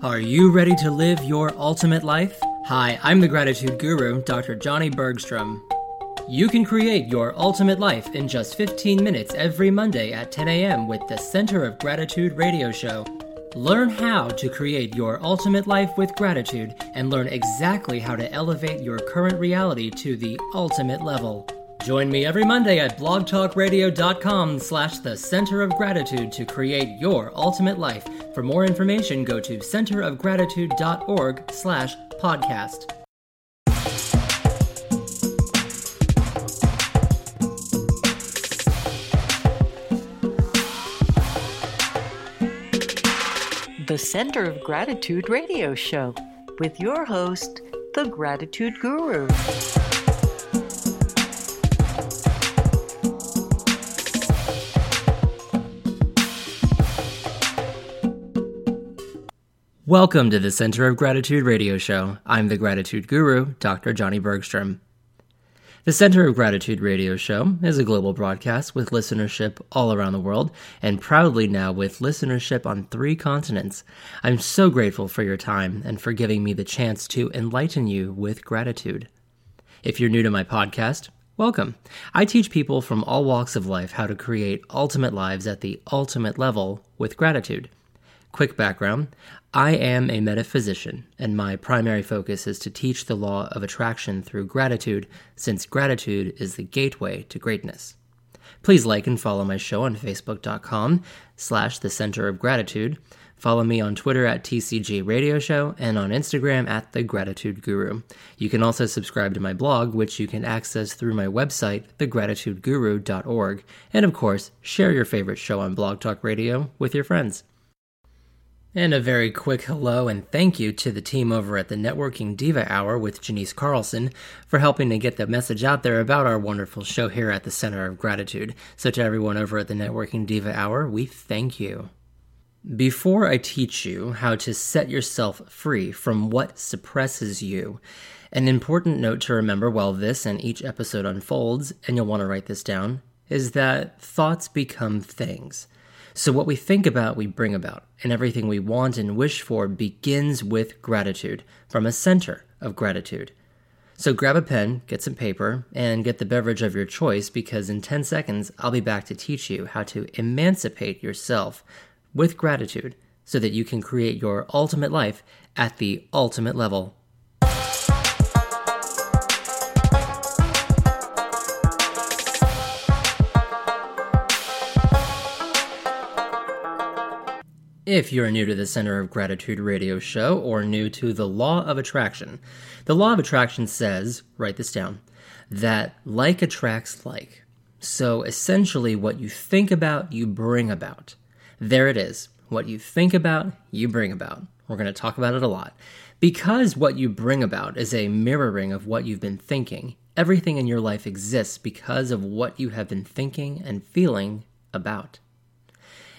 Are you ready to live your ultimate life? Hi, I'm the gratitude guru, Dr. Johnny Bergstrom. You can create your ultimate life in just 15 minutes every Monday at 10 a.m. with the Center of Gratitude radio show. Learn how to create your ultimate life with gratitude and learn exactly how to elevate your current reality to the ultimate level. Join me every Monday at blogtalkradio.com slash the center of gratitude to create your ultimate life. For more information, go to centerofgratitude.org slash podcast. The Center of Gratitude radio show with your host, the Gratitude Guru. Welcome to the Center of Gratitude radio show. I'm the Gratitude Guru, Dr. Johnny Bergstrom. The Center of Gratitude radio show is a global broadcast with listenership all around the world and proudly now with listenership on three continents. I'm so grateful for your time and for giving me the chance to enlighten you with gratitude. If you're new to my podcast, welcome. I teach people from all walks of life how to create ultimate lives at the ultimate level with gratitude. Quick background I am a metaphysician, and my primary focus is to teach the law of attraction through gratitude, since gratitude is the gateway to greatness. Please like and follow my show on facebook.com slash the center of gratitude. Follow me on Twitter at TCG Radio Show and on Instagram at The Gratitude Guru. You can also subscribe to my blog, which you can access through my website, thegratitudeguru.org. And of course, share your favorite show on Blog Talk Radio with your friends. And a very quick hello and thank you to the team over at the Networking Diva Hour with Janice Carlson for helping to get the message out there about our wonderful show here at the Center of Gratitude. So, to everyone over at the Networking Diva Hour, we thank you. Before I teach you how to set yourself free from what suppresses you, an important note to remember while this and each episode unfolds, and you'll want to write this down, is that thoughts become things. So, what we think about, we bring about, and everything we want and wish for begins with gratitude, from a center of gratitude. So, grab a pen, get some paper, and get the beverage of your choice because in 10 seconds, I'll be back to teach you how to emancipate yourself with gratitude so that you can create your ultimate life at the ultimate level. If you're new to the Center of Gratitude radio show or new to the Law of Attraction, the Law of Attraction says, write this down, that like attracts like. So essentially, what you think about, you bring about. There it is. What you think about, you bring about. We're going to talk about it a lot. Because what you bring about is a mirroring of what you've been thinking, everything in your life exists because of what you have been thinking and feeling about.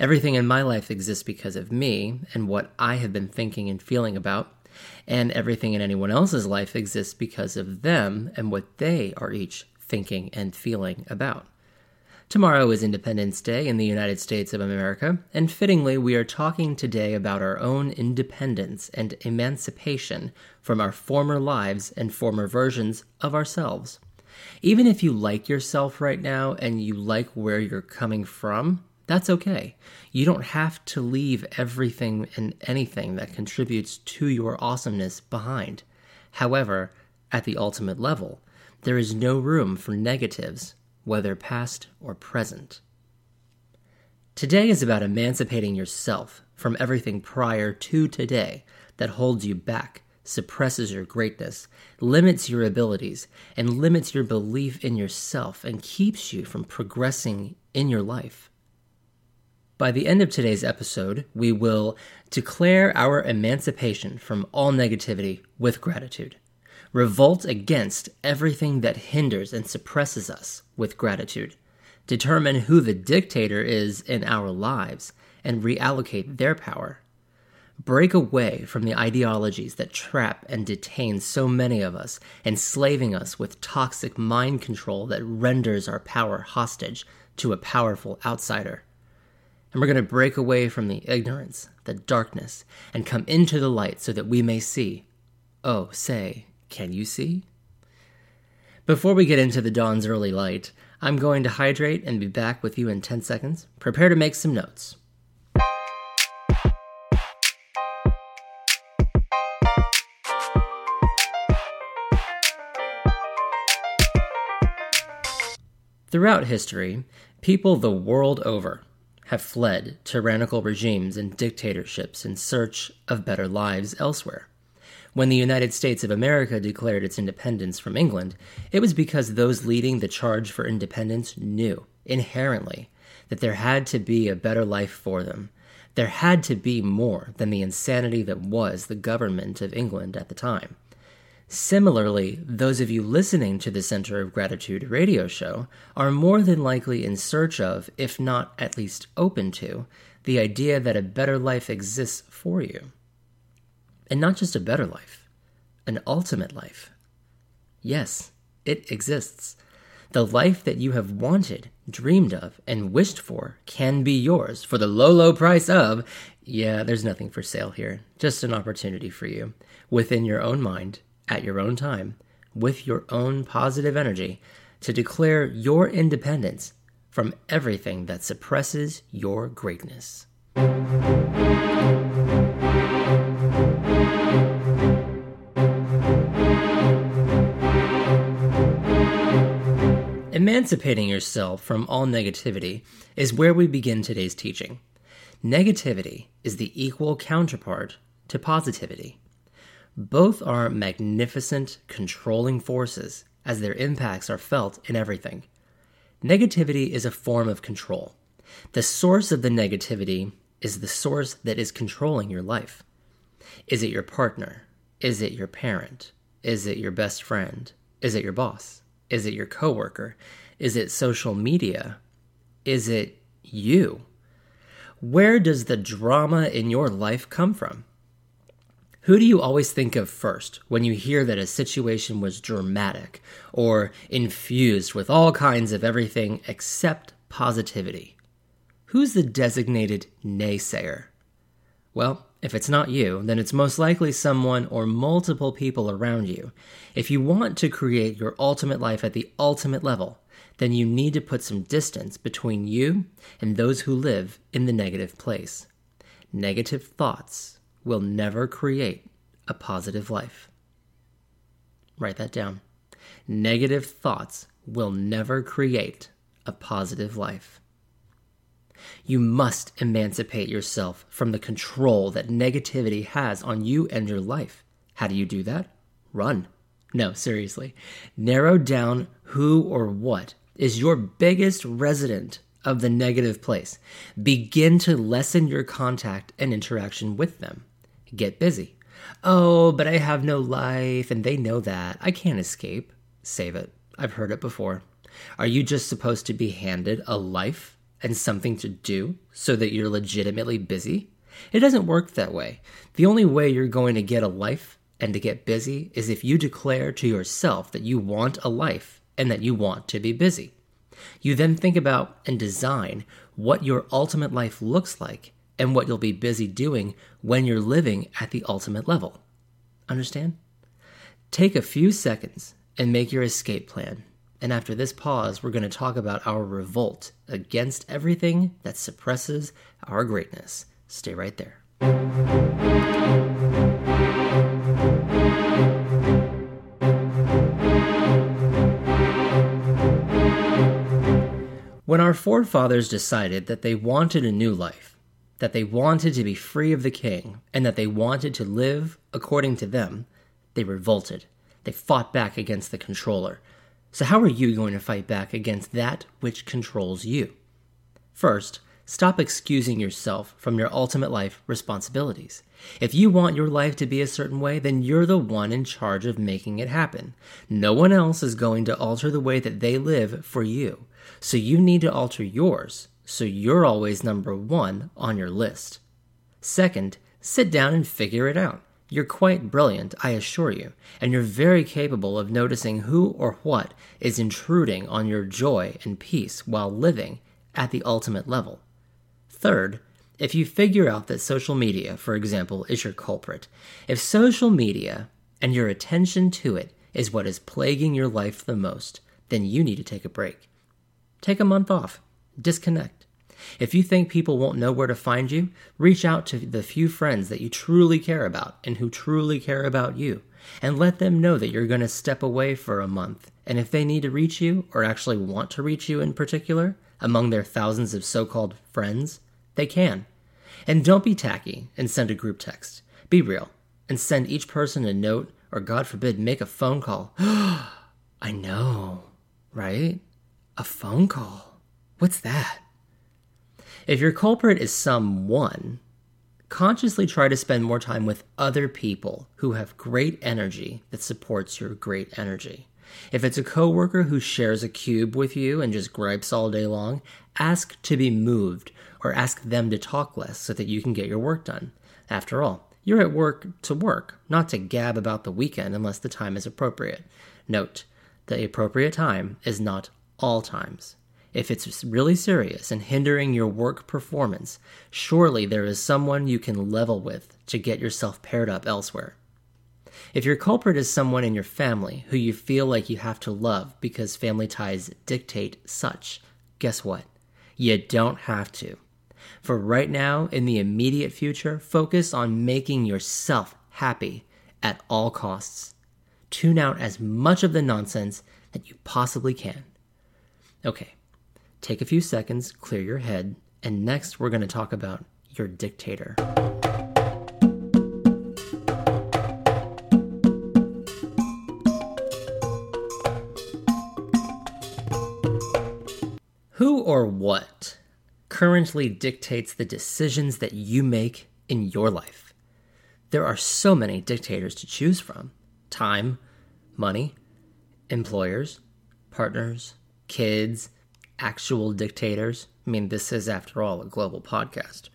Everything in my life exists because of me and what I have been thinking and feeling about, and everything in anyone else's life exists because of them and what they are each thinking and feeling about. Tomorrow is Independence Day in the United States of America, and fittingly, we are talking today about our own independence and emancipation from our former lives and former versions of ourselves. Even if you like yourself right now and you like where you're coming from, that's okay. You don't have to leave everything and anything that contributes to your awesomeness behind. However, at the ultimate level, there is no room for negatives, whether past or present. Today is about emancipating yourself from everything prior to today that holds you back, suppresses your greatness, limits your abilities, and limits your belief in yourself and keeps you from progressing in your life. By the end of today's episode, we will declare our emancipation from all negativity with gratitude, revolt against everything that hinders and suppresses us with gratitude, determine who the dictator is in our lives, and reallocate their power. Break away from the ideologies that trap and detain so many of us, enslaving us with toxic mind control that renders our power hostage to a powerful outsider And we're going to break away from the ignorance, the darkness, and come into the light so that we may see. Oh, say, can you see? Before we get into the dawn's early light, I'm going to hydrate and be back with you in 10 seconds. Prepare to make some notes. Throughout history, people the world over have fled tyrannical regimes and dictatorships in search of better lives elsewhere. When the United States of America declared its independence from England, it was because those leading the charge for independence knew, inherently, that there had to be a better life for them. There had to be more than the insanity that was the government of England at the time. Similarly, those of you listening to the Center of Gratitude radio show are more than likely in search of, if not at least open to, the idea that a better life exists for you. And not just a better life, an ultimate life. Yes, it exists. The life that you have wanted, dreamed of, and wished for can be yours for the low, low price of, yeah, there's nothing for sale here, just an opportunity for you, within your own mind at your own time, with your own positive energy, to declare your independence from everything that suppresses your greatness. Emancipating yourself from all negativity is where we begin today's teaching. Negativity is the equal counterpart to positivity. Both are magnificent, controlling forces as their impacts are felt in everything. Negativity is a form of control. The source of the negativity is the source that is controlling your life. Is it your partner? Is it your parent? Is it your best friend? Is it your boss? Is it your coworker? Is it social media? Is it you? Where does the drama in your life come from? Who do you always think of first when you hear that a situation was dramatic or infused with all kinds of everything except positivity? Who's the designated naysayer? Well, if it's not you, then it's most likely someone or multiple people around you. If you want to create your ultimate life at the ultimate level, then you need to put some distance between you and those who live in the negative place. Negative thoughts, will never create a positive life. Write that down. Negative thoughts will never create a positive life. You must emancipate yourself from the control that negativity has on you and your life. How do you do that? Run. No, seriously. Narrow down who or what is your biggest resident of the negative place. Begin to lessen your contact and interaction with them get busy. Oh, but I have no life, and they know that. I can't escape. Save it. I've heard it before. Are you just supposed to be handed a life and something to do so that you're legitimately busy? It doesn't work that way. The only way you're going to get a life and to get busy is if you declare to yourself that you want a life and that you want to be busy. You then think about and design what your ultimate life looks like and what you'll be busy doing when you're living at the ultimate level. Understand? Take a few seconds and make your escape plan. And after this pause, we're going to talk about our revolt against everything that suppresses our greatness. Stay right there. When our forefathers decided that they wanted a new life, that they wanted to be free of the king and that they wanted to live according to them, they revolted. They fought back against the controller. So, how are you going to fight back against that which controls you? First, stop excusing yourself from your ultimate life responsibilities. If you want your life to be a certain way, then you're the one in charge of making it happen. No one else is going to alter the way that they live for you. So you need to alter yours so you're always number one on your list. Second, sit down and figure it out. You're quite brilliant, I assure you, and you're very capable of noticing who or what is intruding on your joy and peace while living at the ultimate level. Third, if you figure out that social media, for example, is your culprit, if social media and your attention to it is what is plaguing your life the most, then you need to take a break. Take a month off. Disconnect. If you think people won't know where to find you, reach out to the few friends that you truly care about and who truly care about you, and let them know that you're going to step away for a month. And if they need to reach you, or actually want to reach you in particular, among their thousands of so called friends, they can. And don't be tacky and send a group text. Be real and send each person a note, or God forbid, make a phone call. I know, right? A phone call. What's that? If your culprit is someone, consciously try to spend more time with other people who have great energy that supports your great energy. If it's a coworker who shares a cube with you and just gripes all day long, ask to be moved or ask them to talk less so that you can get your work done. After all, you're at work to work, not to gab about the weekend unless the time is appropriate. Note, the appropriate time is not all times. If it's really serious and hindering your work performance, surely there is someone you can level with to get yourself paired up elsewhere. If your culprit is someone in your family who you feel like you have to love because family ties dictate such, guess what? You don't have to. For right now, in the immediate future, focus on making yourself happy at all costs. Tune out as much of the nonsense that you possibly can. Okay, take a few seconds, clear your head, and next we're going to talk about your dictator. Who or what currently dictates the decisions that you make in your life? There are so many dictators to choose from time, money, employers, partners, kids, actual dictators. I mean, this is, after all, a global podcast.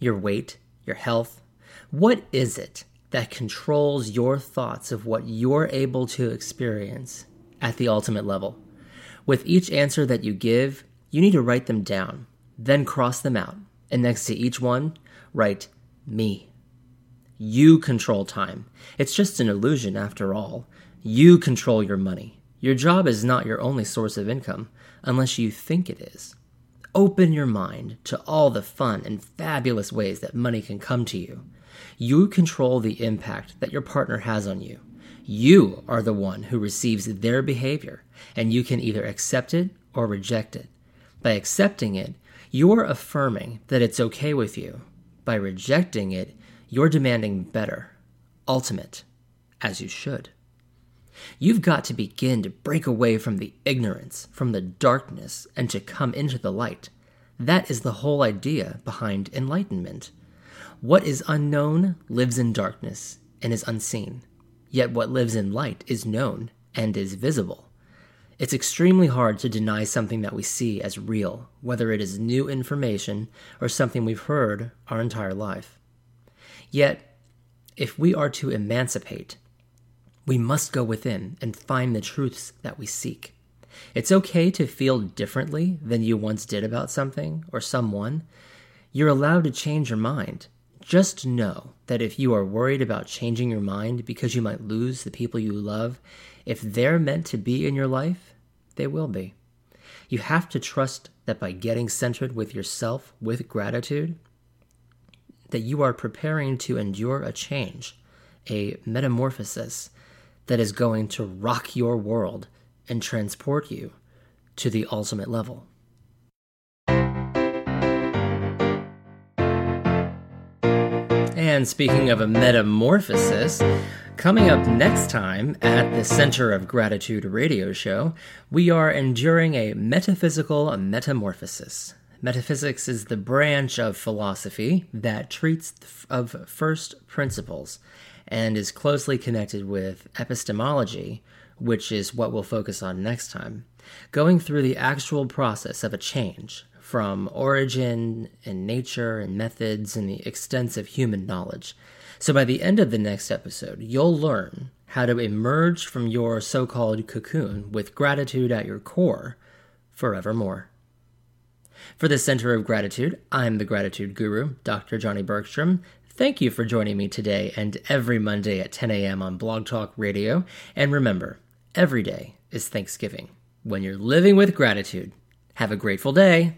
Your weight, your health. What is it that controls your thoughts of what you're able to experience at the ultimate level? With each answer that you give, you need to write them down, then cross them out, and next to each one, write me. You control time. It's just an illusion after all. You control your money. Your job is not your only source of income, unless you think it is. Open your mind to all the fun and fabulous ways that money can come to you. You control the impact that your partner has on you. You are the one who receives their behavior, and you can either accept it or reject it. By accepting it, you're affirming that it's okay with you. By rejecting it, you're demanding better, ultimate, as you should. You've got to begin to break away from the ignorance, from the darkness, and to come into the light. That is the whole idea behind enlightenment. What is unknown lives in darkness and is unseen, yet what lives in light is known and is visible. It's extremely hard to deny something that we see as real, whether it is new information or something we've heard our entire life. Yet, if we are to emancipate, we must go within and find the truths that we seek. It's okay to feel differently than you once did about something or someone. You're allowed to change your mind. Just know that if you are worried about changing your mind because you might lose the people you love, if they're meant to be in your life, they will be. You have to trust that by getting centered with yourself with gratitude, that you are preparing to endure a change, a metamorphosis that is going to rock your world and transport you to the ultimate level. And speaking of a metamorphosis, coming up next time at the Center of Gratitude radio show, we are enduring a metaphysical metamorphosis. Metaphysics is the branch of philosophy that treats of first principles and is closely connected with epistemology, which is what we'll focus on next time. Going through the actual process of a change from origin and nature and methods and the extensive human knowledge. So by the end of the next episode, you'll learn how to emerge from your so called cocoon with gratitude at your core forevermore. For the Center of Gratitude, I'm the Gratitude Guru, Dr. Johnny Bergstrom. Thank you for joining me today and every Monday at 10 a.m. on Blog Talk Radio. And remember, every day is Thanksgiving. When you're living with gratitude, have a grateful day.